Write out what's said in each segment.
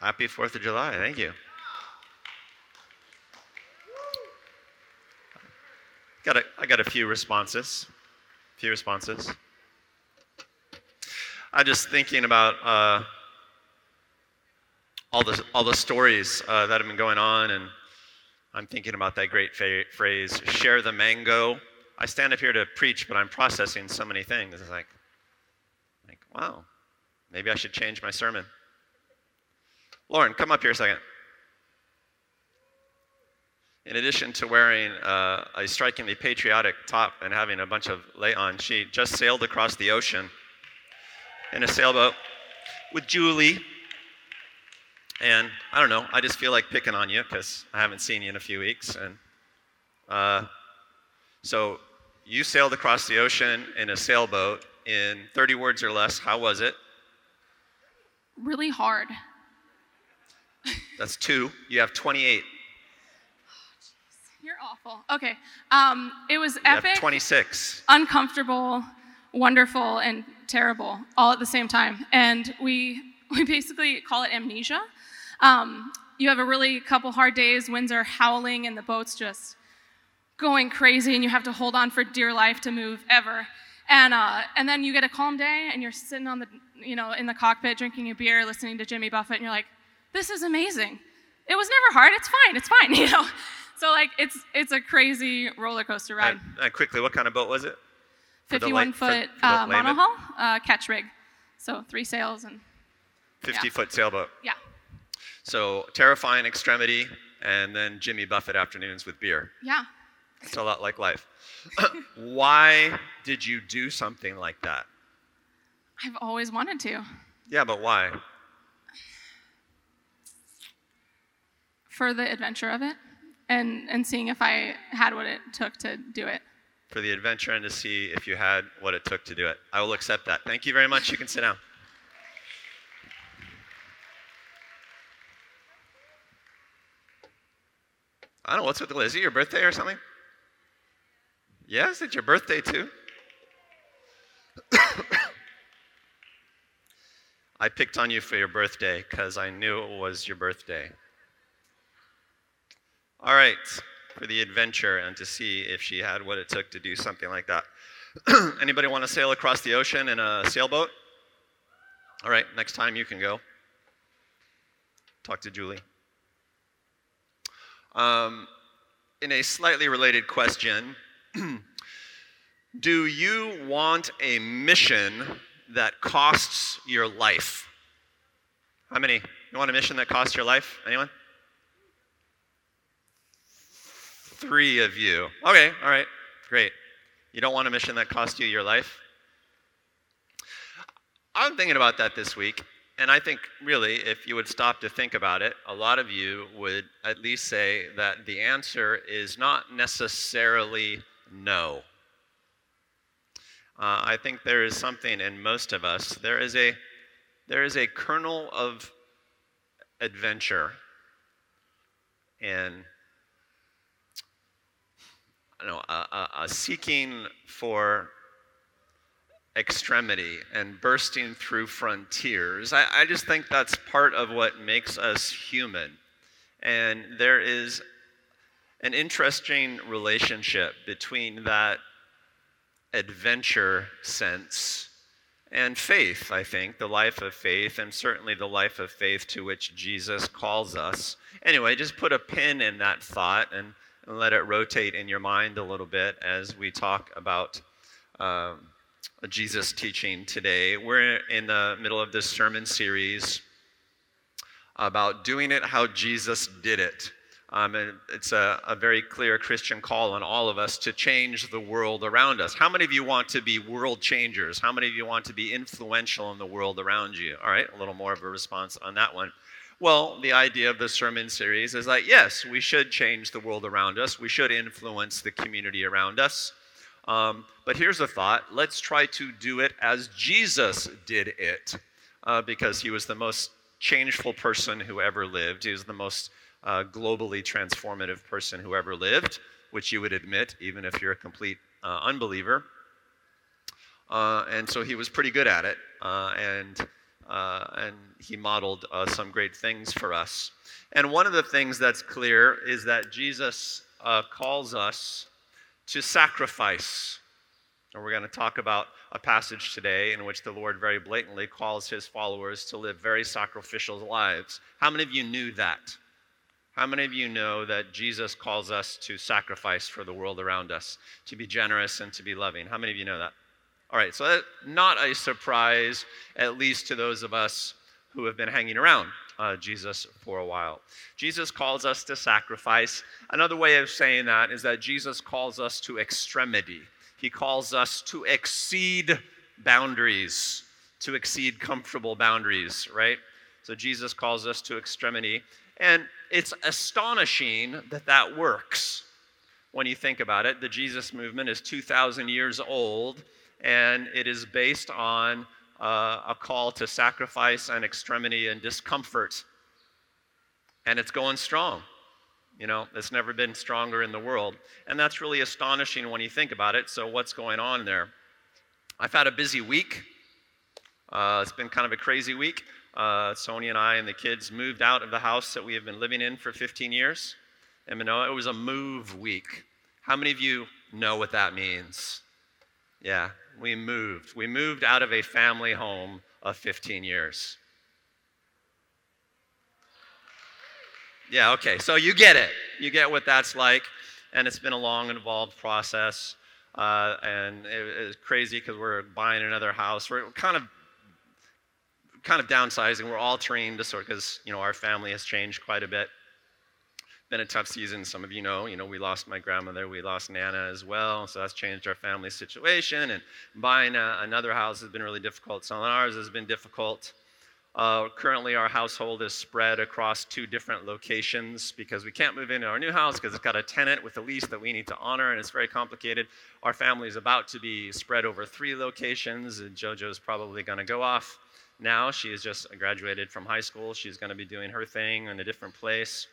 Happy 4th of July. Thank you. Got a, I got a few responses. A few responses. I'm just thinking about uh, all the all the stories uh, that have been going on, and I'm thinking about that great fa- phrase, "Share the mango." I stand up here to preach, but I'm processing so many things. It's like, like, wow, maybe I should change my sermon. Lauren, come up here a second. In addition to wearing uh, a strikingly patriotic top and having a bunch of lei on, she just sailed across the ocean in a sailboat with Julie. And I don't know, I just feel like picking on you because I haven't seen you in a few weeks. And uh, so you sailed across the ocean in a sailboat in 30 words or less. How was it? Really hard. That's two. You have 28. You're awful. Okay. Um, it was epic, have 26. uncomfortable, wonderful, and terrible all at the same time. And we we basically call it amnesia. Um, you have a really couple hard days. Winds are howling, and the boat's just going crazy, and you have to hold on for dear life to move ever. And uh, and then you get a calm day, and you're sitting on the you know in the cockpit drinking a beer, listening to Jimmy Buffett, and you're like, this is amazing. It was never hard. It's fine. It's fine. You know. So like it's it's a crazy roller coaster ride. And, and quickly, what kind of boat was it? 51 lay- for- foot for uh, monohull uh, ketch rig. So three sails and 50 Yeah. foot sailboat. yeah. So terrifying extremity, and then Jimmy Buffett afternoons with beer. Yeah. It's a lot like life. why did you do something like that? I've always wanted to. Yeah, but why? For the adventure of it and, and seeing if I had what it took to do it. For the adventure and to see if you had what it took to do it. I will accept that. Thank you very much. You can sit down. I don't know what's with the your birthday or something? Yes, it's your birthday too. I picked on you for your birthday because I knew it was your birthday. All right, for the adventure and to see if she had what it took to do something like that. Anybody want to sail across the ocean in a sailboat? All right, next time you can go. Talk to Julie. Um, in a slightly related question, do you want a mission that costs your life? How many? You want a mission that costs your life? Anyone? Three of you. Okay, all right, great. You don't want a mission that costs you your life? I'm thinking about that this week, and I think really, if you would stop to think about it, a lot of you would at least say that the answer is not necessarily no. Uh, I think there is something in most of us. There is a there is a kernel of adventure and Don't know, a, a, a seeking for extremity and bursting through frontiers. I, I just think that's part of what makes us human. And there is an interesting relationship between that adventure sense and faith, I think, the life of faith, and certainly the life of faith to which Jesus calls us. Anyway, just put a pin in that thought and, and let it rotate in your mind a little bit as we talk about um, Jesus teaching today. We're in the middle of this sermon series about doing it how Jesus did it. Um, and it's a, a very clear Christian call on all of us to change the world around us. How many of you want to be world changers? How many of you want to be influential in the world around you? All right, a little more of a response on that one. Well, the idea of the sermon series is that yes, we should change the world around us, we should influence the community around us. Um, but here's a thought let's try to do it as Jesus did it, uh, because he was the most changeful person who ever lived. He was the most uh, globally transformative person who ever lived, which you would admit, even if you're a complete uh, unbeliever. Uh, and so he was pretty good at it. Uh, and uh, and he modeled uh, some great things for us. And one of the things that's clear is that Jesus uh, calls us to sacrifice. And we're going to talk about a passage today in which the Lord very blatantly calls his followers to live very sacrificial lives. How many of you knew that? How many of you know that Jesus calls us to sacrifice for the world around us, to be generous and to be loving? How many of you know that? All right, so that, not a surprise, at least to those of us who have been hanging around uh, Jesus for a while. Jesus calls us to sacrifice. Another way of saying that is that Jesus calls us to extremity. He calls us to exceed boundaries, to exceed comfortable boundaries, right? So Jesus calls us to extremity. And it's astonishing that that works when you think about it. The Jesus movement is 2,000 years old, and it is based on uh, a call to sacrifice and extremity and discomfort. And it's going strong. You know, it's never been stronger in the world. And that's really astonishing when you think about it. So, what's going on there? I've had a busy week. Uh, it's been kind of a crazy week. Uh, Sonia and I and the kids moved out of the house that we have been living in for 15 years in Manoa. It was a move week. How many of you know what that means? Yeah, we moved. We moved out of a family home of 15 years. Yeah, okay, so you get it. You get what that's like. And it's been a long, involved process. Uh, and it, was crazy because we're buying another house. We're kind of kind of downsizing. We're altering the sort because you know our family has changed quite a bit been a tough season. Some of you know, you know, we lost my grandmother, we lost Nana as well, so that's changed our family situation. And buying a, another house has been really difficult. Selling ours has been difficult. Uh, currently, our household is spread across two different locations because we can't move into our new house because it's got a tenant with a lease that we need to honor, and it's very complicated. Our family is about to be spread over three locations, JoJo's probably going to go off now. She has just graduated from high school. She's going to be doing her thing in a different place.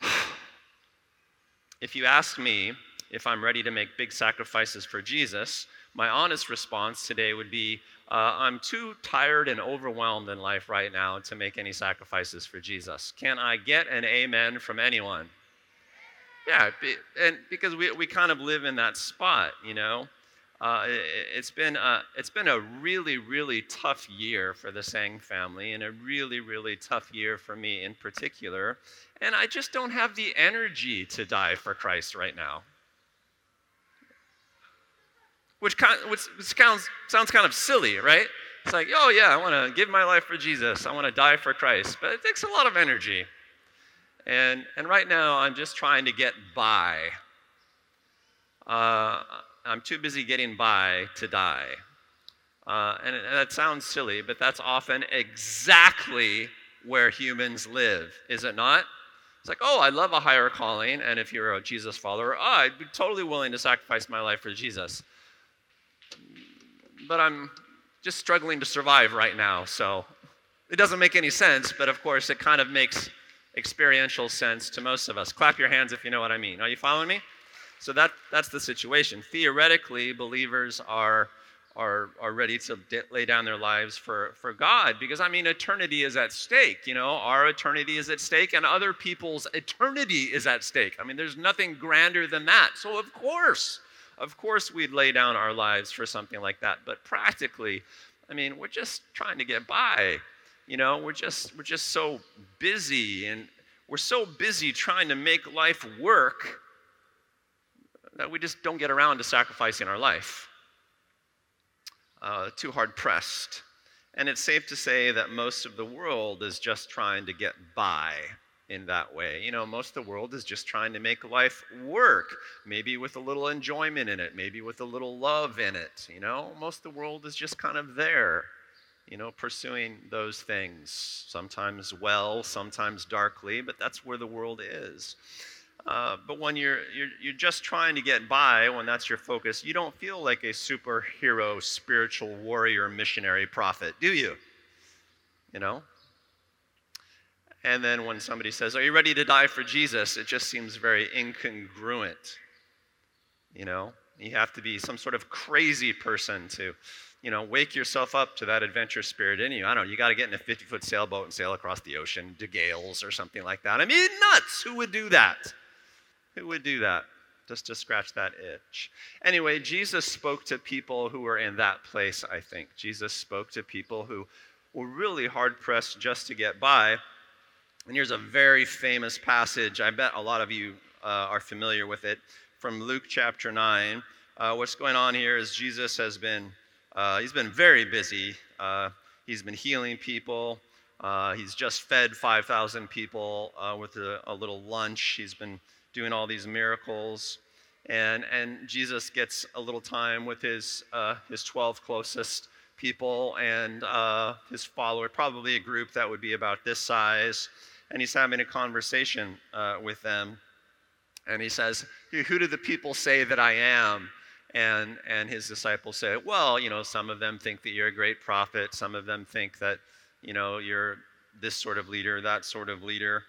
if you ask me if I'm ready to make big sacrifices for Jesus, my honest response today would be uh, I'm too tired and overwhelmed in life right now to make any sacrifices for Jesus. Can I get an amen from anyone? Yeah, and because we, we kind of live in that spot, you know. Uh, it, has been a, it's been a really, really tough year for the Sang family, and a really, really tough year for me in particular. And I just don't have the energy to die for Christ right now. Which, which sounds, sounds kind of silly, right? It's like, oh, yeah, I want to give my life for Jesus. I want to die for Christ. But it takes a lot of energy. And, and right now, I'm just trying to get by. Uh, I'm too busy getting by to die. Uh, and, and that sounds silly, but that's often exactly where humans live, is it not? It's like, oh, I love a higher calling, and if you're a Jesus follower, oh, I'd be totally willing to sacrifice my life for Jesus. But I'm just struggling to survive right now, so it doesn't make any sense, but of course, it kind of makes experiential sense to most of us. Clap your hands if you know what I mean. Are you following me? So that, that's the situation. Theoretically, believers are are, are ready to lay down their lives for, for God. Because, I mean, eternity is at stake. You know, our eternity is at stake, and other people's eternity is at stake. I mean, there's nothing grander than that. So, of course, of course, we'd lay down our lives for something like that. But practically, I mean, we're just trying to get by. You know, we're just, we're just so busy, and we're so busy trying to make life work that we just don't get around to sacrificing our life uh, too hard pressed. And it's safe to say that most of the world is just trying to get by in that way. You know, most of the world is just trying to make life work, maybe with a little enjoyment in it, maybe with a little love in it. You know, most of the world is just kind of there, you know, pursuing those things, sometimes well, sometimes darkly, but that's where the world is. Uh, but when you're, you're, you're just trying to get by, when that's your focus, you don't feel like a superhero, spiritual warrior, missionary prophet, do you? You know? And then when somebody says, Are you ready to die for Jesus? it just seems very incongruent. You know? You have to be some sort of crazy person to, you know, wake yourself up to that adventure spirit in you. I don't know, you got to get in a 50 foot sailboat and sail across the ocean to gales or something like that. I mean, nuts! Who would do that? Who would do that? Just to scratch that itch. Anyway, Jesus spoke to people who were in that place, I think. Jesus spoke to people who were really hard pressed just to get by. And here's a very famous passage. I bet a lot of you uh, are familiar with it from Luke chapter 9. Uh, what's going on here is Jesus has been, uh, he's been very busy. Uh, he's been healing people. Uh, he's just fed 5,000 people uh, with a, a, little lunch. He's been doing all these miracles. And, and Jesus gets a little time with his, uh, his 12 closest people and uh, his follower, probably a group that would be about this size. And he's having a conversation uh, with them and he says, Who do the people say that I am? And, and his disciples say, Well, you know, some of them think that you're a great prophet. Some of them think that, you know, you're this sort of leader, that sort of leader.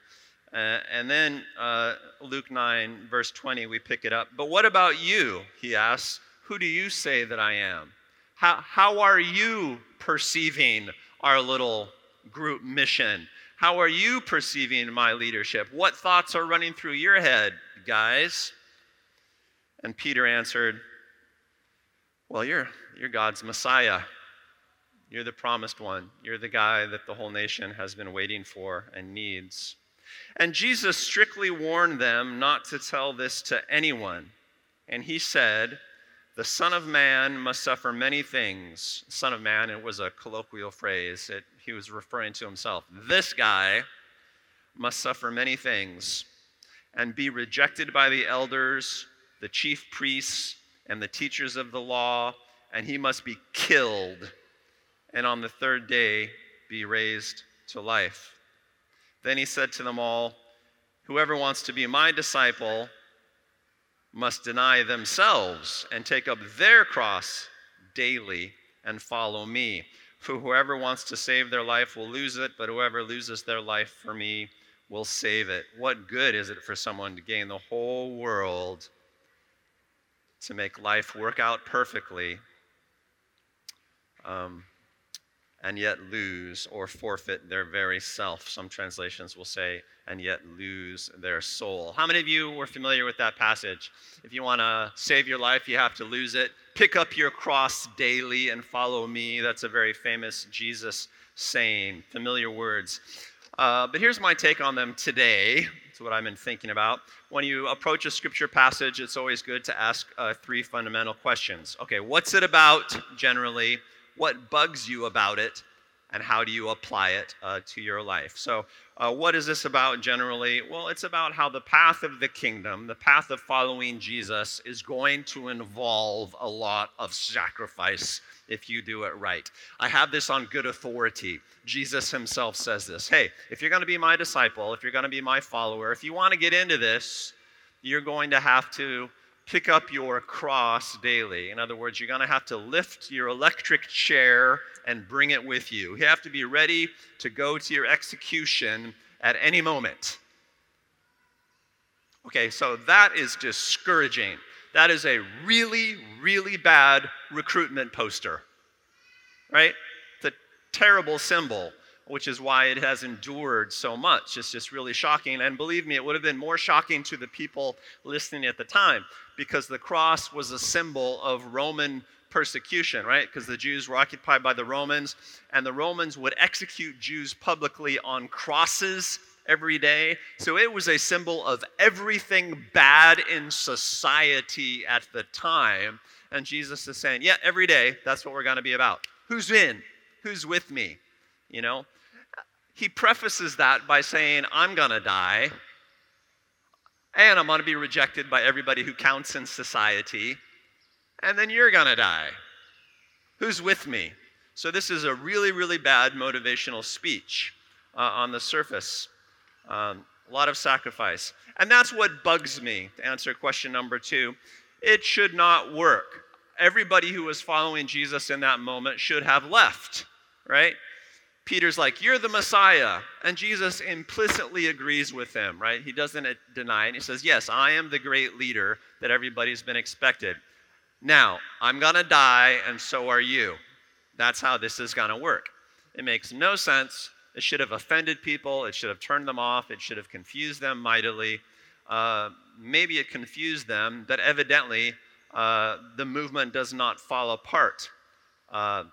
Uh, and then uh, Luke 9, verse 20, we pick it up. But what about you? He asks, Who do you say that I am? How, how are you perceiving our little group mission? How are you perceiving my leadership? What thoughts are running through your head, guys? And Peter answered, Well, you're, you're God's Messiah. You're the promised one. You're the guy that the whole nation has been waiting for and needs. And Jesus strictly warned them not to tell this to anyone. And he said, the Son of Man must suffer many things. Son of Man, it was a colloquial phrase. It, he was referring to himself. This guy must suffer many things and be rejected by the elders, the chief priests, and the teachers of the law, and he must be killed, and on the third day be raised to life. Then he said to them all, Whoever wants to be my disciple, must deny themselves and take up their cross daily and follow me. For whoever wants to save their life will lose it, but whoever loses their life for me will save it. What good is it for someone to gain the whole world to make life work out perfectly um, and yet lose or forfeit their very self? Some translations will say, and yet lose their soul. How many of you were familiar with that passage? If you want to save your life, you have to lose it. Pick up your cross daily and follow me. That's a very famous Jesus saying, familiar words. Uh, but here's my take on them today. It's what I've been thinking about. When you approach a scripture passage, it's always good to ask uh, three fundamental questions. Okay, what's it about generally? What bugs you about it? And how do you apply it uh, to your life? So, uh, what is this about generally? Well, it's about how the path of the kingdom, the path of following Jesus, is going to involve a lot of sacrifice if you do it right. I have this on good authority. Jesus himself says this Hey, if you're going to be my disciple, if you're going to be my follower, if you want to get into this, you're going to have to pick up your cross daily. In other words, you're going to have to lift your electric chair and bring it with you. You have to be ready to go to your execution at any moment. Okay, so that is discouraging. That is a really, really bad recruitment poster, right? It's a terrible symbol, which is why it has endured so much. It's just really shocking. And believe me, it would have been more shocking to the people listening at the time because the cross was a symbol of Roman persecution, right? Because the Jews were occupied by the Romans, and the Romans would execute Jews publicly on crosses every day. So it was a symbol of everything bad in society at the time. And Jesus is saying, Yeah, every day, that's what we're going to be about. Who's in? Who's with me? You know? He prefaces that by saying, I'm going to die, and I'm going to be rejected by everybody who counts in society and then you're going to die. Who's with me? So, this is a really, really bad motivational speech uh, on the surface. Um, a lot of sacrifice. And that's what bugs me, to answer question number two. It should not work. Everybody who was following Jesus in that moment should have left, right? Peter's like, You're the Messiah. And Jesus implicitly agrees with him, right? He doesn't deny it. He says, Yes, I am the great leader that everybody's been expected Now, I'm going to die, and so are you. That's how this is going to work. It makes no sense. It should have offended people. It should have turned them off. It should have confused them mightily. Uh, maybe it confused them, but evidently uh, the movement does not fall apart uh,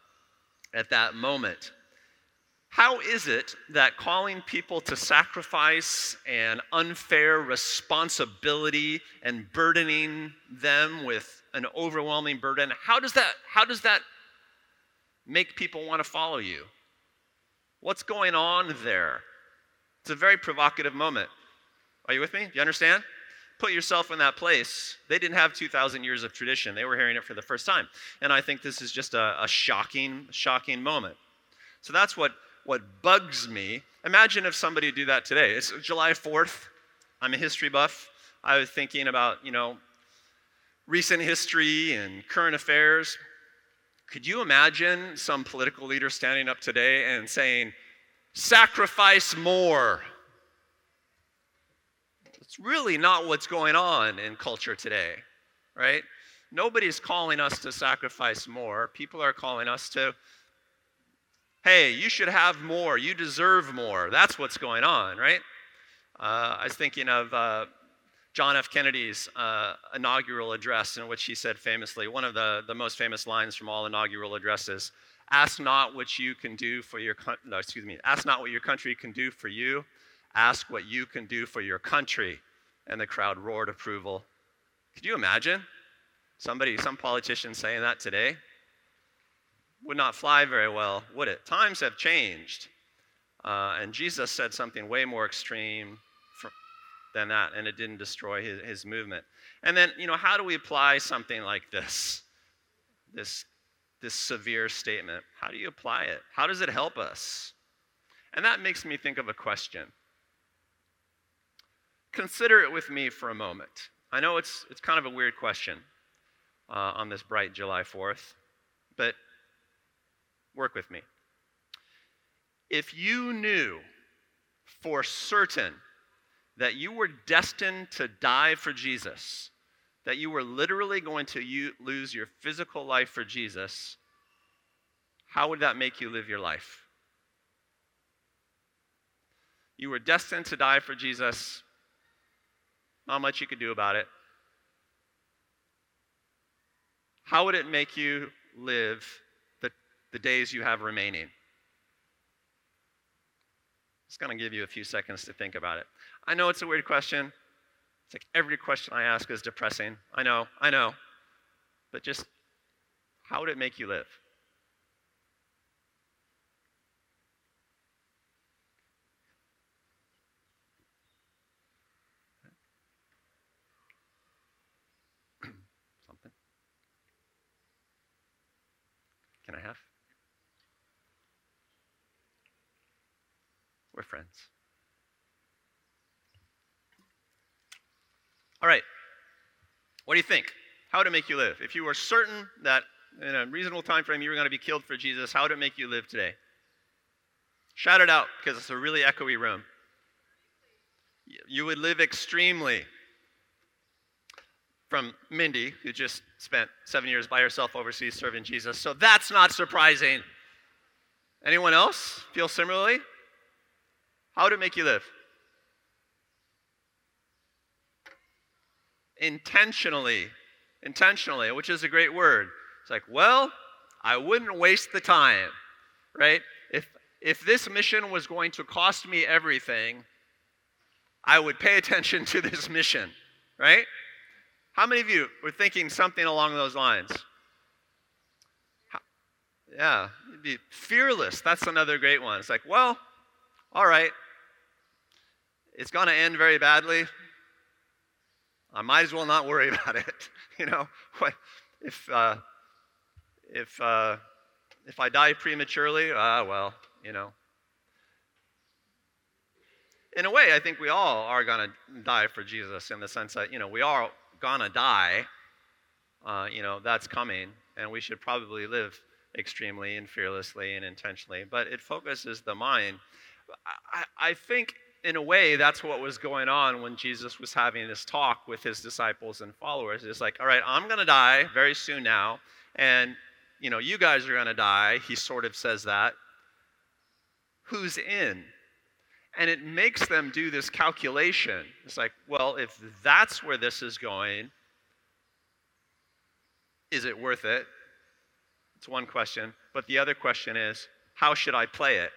at that moment. How is it that calling people to sacrifice and unfair responsibility and burdening them with an overwhelming burden, how does that, how does that make people want to follow you? What's going on there? It's a very provocative moment. Are you with me? Do you understand? Put yourself in that place. They didn't have 2,000 years of tradition. They were hearing it for the first time. And I think this is just a, a shocking, shocking moment. So that's what, what bugs me. Imagine if somebody do that today. It's July 4th. I'm a history buff. I was thinking about, you know, recent history and current affairs. Could you imagine some political leader standing up today and saying, sacrifice more? It's really not what's going on in culture today, right? Nobody's calling us to sacrifice more. People are calling us to, hey, you should have more. You deserve more. That's what's going on, right? Uh, I was thinking of uh, John F. Kennedy's uh, inaugural address, in which he said famously, one of the, the most famous lines from all inaugural addresses ask not what you can do for your no, excuse me ask not what your country can do for you Ask what you can do for your country. And the crowd roared approval. Could you imagine somebody, some politician saying that today? Would not fly very well, would it? Times have changed. Uh, and Jesus said something way more extreme than that, and it didn't destroy his, his movement. And then, you know, how do we apply something like this? This, this severe statement. How do you apply it? How does it help us? And that makes me think of a question. Consider it with me for a moment. I know it's, it's kind of a weird question uh, on this bright July 4th, but work with me. If you knew for certain that you were destined to die for Jesus, that you were literally going to u- lose your physical life for Jesus, how would that make you live your life? You were destined to die for Jesus. Not much you could do about it. How would it make you live the, days you have remaining? Just going to give you a few seconds to think about it. I know it's a weird question. It's like every question I ask is depressing. I know, I know. But just how would it make you live? Something? Can I have? We're friends. All right. What do you think? How would it make you live? If you were certain that in a reasonable time frame you were going to be killed for Jesus, how would it make you live today? Shout it out because it's a really echoey room. You would live extremely from Mindy, who just spent seven years by herself overseas serving Jesus. So that's not surprising. Anyone else feel similarly? How would it make you live? Intentionally. Intentionally, which is a great word. It's like, well, I wouldn't waste the time, right? If, if this mission was going to cost me everything, I would pay attention to this mission, right? How many of you were thinking something along those lines? How, yeah, be fearless. That's another great one. It's like, well, all right, it's going to end very badly. I might as well not worry about it. you know, if uh, if uh, if I die prematurely, ah, uh, well, you know. In a way, I think we all are going to die for Jesus in the sense that you know we are gonna die, uh, you know, that's coming, and we should probably live extremely and fearlessly and intentionally. But it focuses the mind. I, I think in a way, that's what was going on when Jesus was having this talk with his disciples and followers. It's like, all right, I'm going to die very soon now, and you know, you guys are going to die. He sort of says that. Who's in? And it makes them do this calculation. It's like, well, if that's where this is going, is it worth it? It's one question. But the other question is, how should I play it?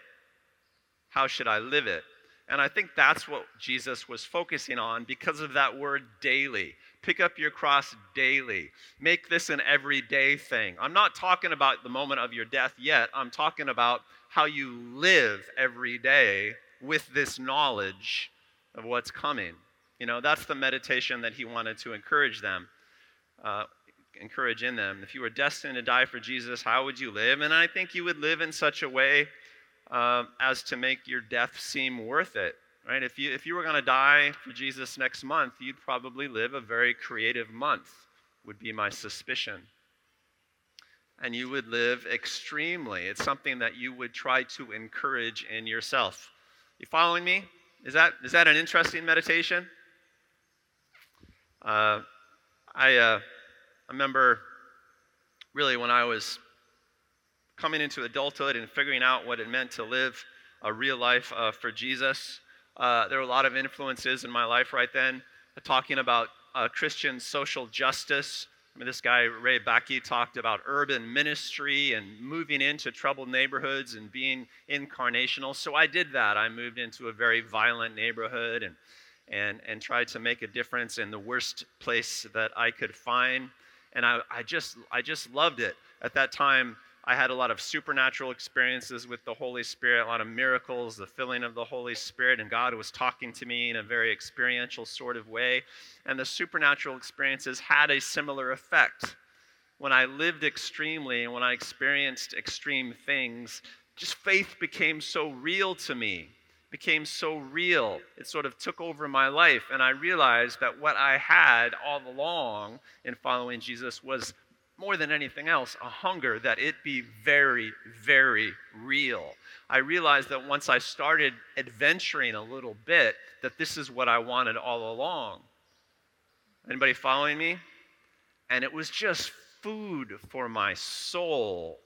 How should I live it? And I think that's what Jesus was focusing on because of that word daily. Pick up your cross daily. Make this an everyday thing. I'm not talking about the moment of your death yet. I'm talking about how you live every day with this knowledge of what's coming. You know, that's the meditation that he wanted to encourage them, uh, encourage in them. If you were destined to die for Jesus, how would you live? And I think you would live in such a way uh, as to make your death seem worth it. Right? If you, if you were going to die for Jesus next month, you'd probably live a very creative month, would be my suspicion. And you would live extremely. It's something that you would try to encourage in yourself. You following me? Is that, is that an interesting meditation? Uh, I, uh, I remember really when I was coming into adulthood and figuring out what it meant to live a real life uh, for Jesus. Uh, there were a lot of influences in my life right then, uh, talking about uh, Christian social justice. I mean, this guy, Ray Bakke, talked about urban ministry and moving into troubled neighborhoods and being incarnational. So I did that. I moved into a very violent neighborhood and, and, and tried to make a difference in the worst place that I could find. And I, I, just, I just loved it. At that time, I had a lot of supernatural experiences with the Holy Spirit, a lot of miracles, the filling of the Holy Spirit, and God was talking to me in a very experiential sort of way. And the supernatural experiences had a similar effect. When I lived extremely and when I experienced extreme things, just faith became so real to me, became so real. It sort of took over my life. And I realized that what I had all along in following Jesus was more than anything else, a hunger that it be very, very real. I realized that once I started adventuring a little bit, that this is what I wanted all along. Anybody following me? And it was just food for my soul.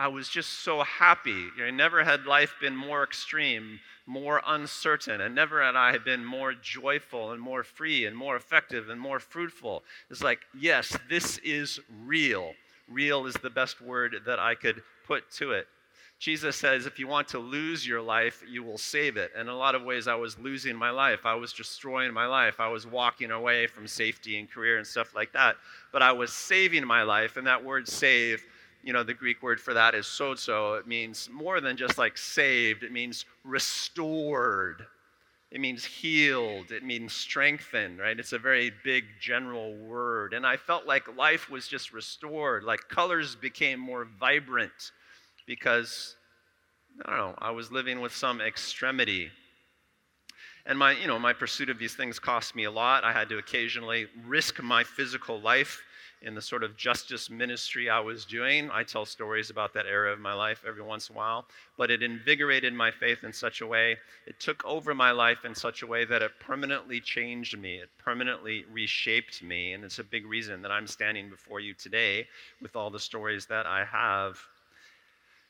I was just so happy. You know, never had life been more extreme, more uncertain, and never had I been more joyful and more free and more effective and more fruitful. It's like, yes, this is real. Real is the best word that I could put to it. Jesus says, if you want to lose your life, you will save it. And in a lot of ways, I was losing my life. I was destroying my life. I was walking away from safety and career and stuff like that. But I was saving my life. And that word save you know, the Greek word for that is sozo. It means more than just like saved, it means restored. It means healed. It means strengthened, right? It's a very big general word. And I felt like life was just restored, like colors became more vibrant because, I don't know, I was living with some extremity. And my, you know, my pursuit of these things cost me a lot. I had to occasionally risk my physical life in the sort of justice ministry I was doing. I tell stories about that era of my life every once in a while, but it invigorated my faith in such a way, it took over my life in such a way that it permanently changed me, it permanently reshaped me, and it's a big reason that I'm standing before you today with all the stories that I have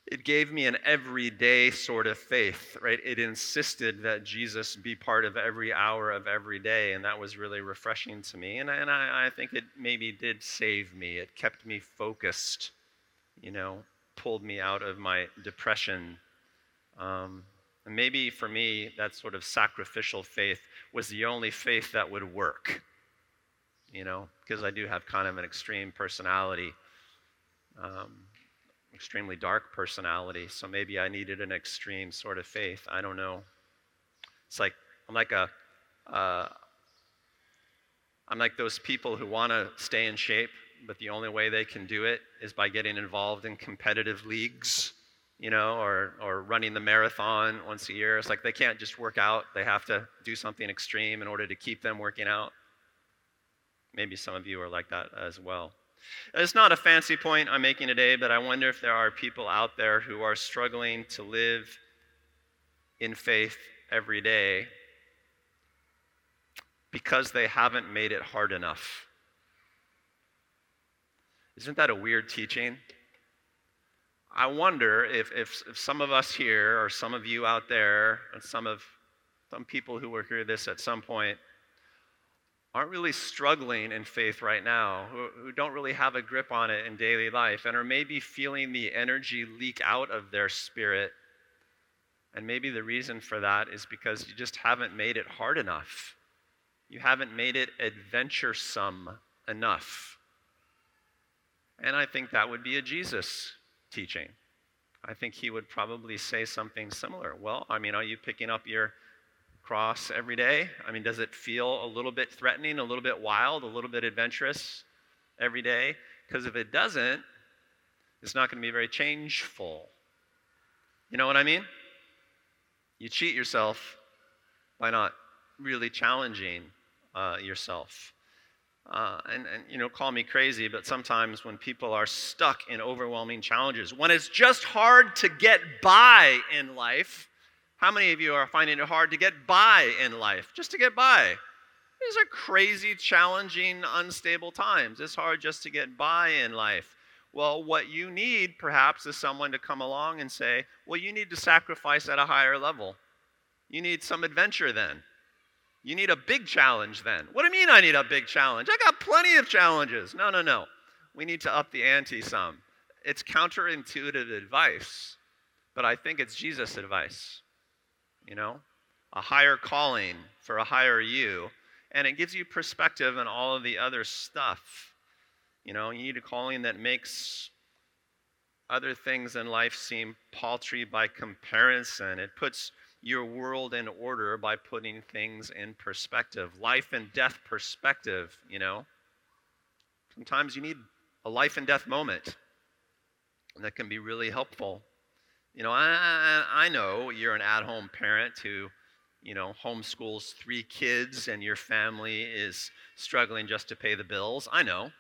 it gave me an everyday sort of faith, right? It insisted that Jesus be part of every hour of every day, and that was really refreshing to me. And, and I, I think it maybe did save me. It kept me focused, you know, pulled me out of my depression. Um, and maybe for me, that sort of sacrificial faith was the only faith that would work, you know, because I do have kind of an extreme personality. Um, extremely dark personality, so maybe I needed an extreme sort of faith. I don't know. It's like I'm like a uh, I'm like those people who want to stay in shape, but the only way they can do it is by getting involved in competitive leagues, you know, or or running the marathon once a year. It's like they can't just work out; they have to do something extreme in order to keep them working out. Maybe some of you are like that as well. It's not a fancy point I'm making today, but I wonder if there are people out there who are struggling to live in faith every day because they haven't made it hard enough. Isn't that a weird teaching? I wonder if, if, if, some of us here, or some of you out there, and some of some people who will hear this at some point, aren't really struggling in faith right now, who, who don't really have a grip on it in daily life, and are maybe feeling the energy leak out of their spirit. And maybe the reason for that is because you just haven't made it hard enough. You haven't made it adventuresome enough. And I think that would be a Jesus teaching. I think he would probably say something similar. Well, I mean, are you picking up your cross every day? I mean, does it feel a little bit threatening, a little bit wild, a little bit adventurous every day? Because if it doesn't, it's not going to be very changeful. You know what I mean? You cheat yourself by not really challenging uh, yourself. Uh, and, and, you know, call me crazy, but sometimes when people are stuck in overwhelming challenges, when it's just hard to get by in life, how many of you are finding it hard to get by in life? Just to get by. These are crazy, challenging, unstable times. It's hard just to get by in life. Well, what you need perhaps is someone to come along and say, well, you need to sacrifice at a higher level. You need some adventure then. You need a big challenge then. What do you mean I need a big challenge? I got plenty of challenges. No, no, no. We need to up the ante some. It's counterintuitive advice, but I think it's Jesus' advice. You know, a higher calling for a higher you, and it gives you perspective on all of the other stuff. You know, you need a calling that makes other things in life seem paltry by comparison. It puts your world in order by putting things in perspective, life and death perspective, you know. Sometimes you need a life and death moment that can be really helpful. You know, I, I know you're an at home parent who, you know, homeschools three kids and your family is struggling just to pay the bills. I know.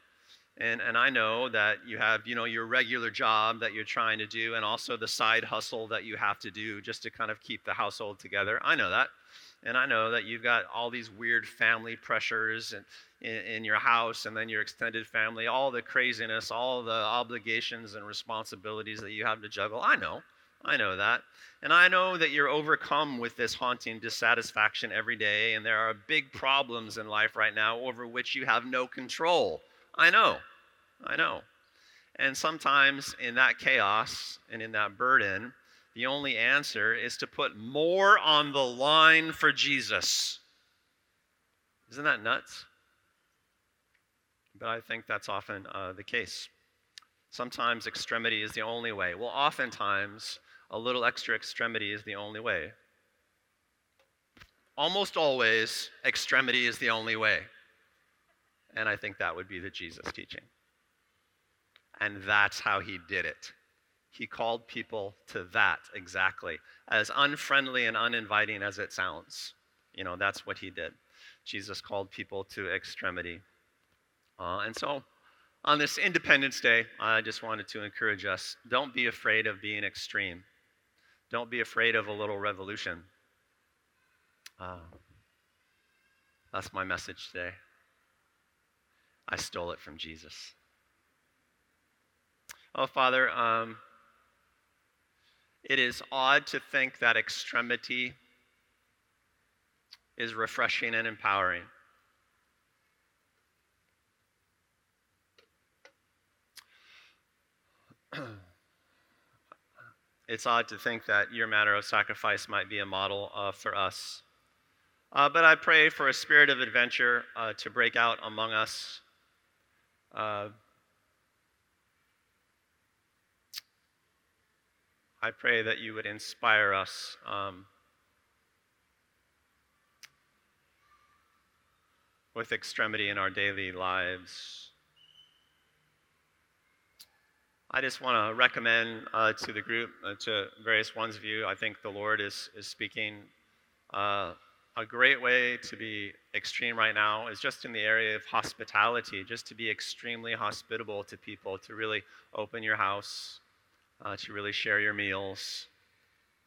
And, and I know that you have, you know, your regular job that you're trying to do and also the side hustle that you have to do just to kind of keep the household together. I know that. And I know that you've got all these weird family pressures and, in, in your house and then your extended family, all the craziness, all the obligations and responsibilities that you have to juggle. I know. I know that. And I know that you're overcome with this haunting dissatisfaction every day, and there are big problems in life right now over which you have no control. I know. I know. And sometimes in that chaos and in that burden, the only answer is to put more on the line for Jesus. Isn't that nuts? But I think that's often uh, the case. Sometimes extremity is the only way. Well, oftentimes, a little extra extremity is the only way. Almost always, extremity is the only way. And I think that would be the Jesus teaching. And that's how he did it. He called people to that exactly, as unfriendly and uninviting as it sounds. You know, that's what he did. Jesus called people to extremity. Uh, and so, on this Independence Day, I just wanted to encourage us don't be afraid of being extreme. Don't be afraid of a little revolution. Uh, that's my message today. I stole it from Jesus. Oh, Father, um, it is odd to think that extremity is refreshing and empowering. it's odd to think that your matter of sacrifice might be a model uh, for us. Uh, but I pray for a spirit of adventure uh, to break out among us uh, I pray that you would inspire us. Um, with extremity in our daily lives. I just want to recommend uh, to the group, uh, to various ones of you, I think the Lord is, is speaking uh, a great way to be extreme right now is just in the area of hospitality, just to be extremely hospitable to people, to really open your house, uh, to really share your meals,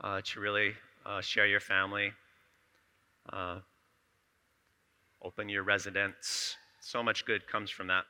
uh, to really uh, share your family. Open your residence. So much good comes from that.